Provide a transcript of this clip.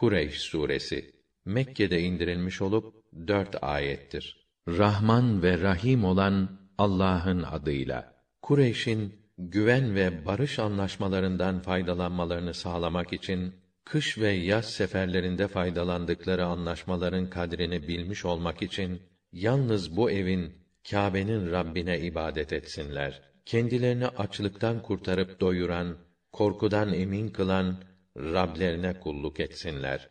Kureyş suresi Mekke'de indirilmiş olup dört ayettir. Rahman ve Rahim olan Allah'ın adıyla. Kureyş'in güven ve barış anlaşmalarından faydalanmalarını sağlamak için kış ve yaz seferlerinde faydalandıkları anlaşmaların kadrini bilmiş olmak için yalnız bu evin Kâbe'nin Rabbine ibadet etsinler. Kendilerini açlıktan kurtarıp doyuran, korkudan emin kılan Rablerine kulluk etsinler.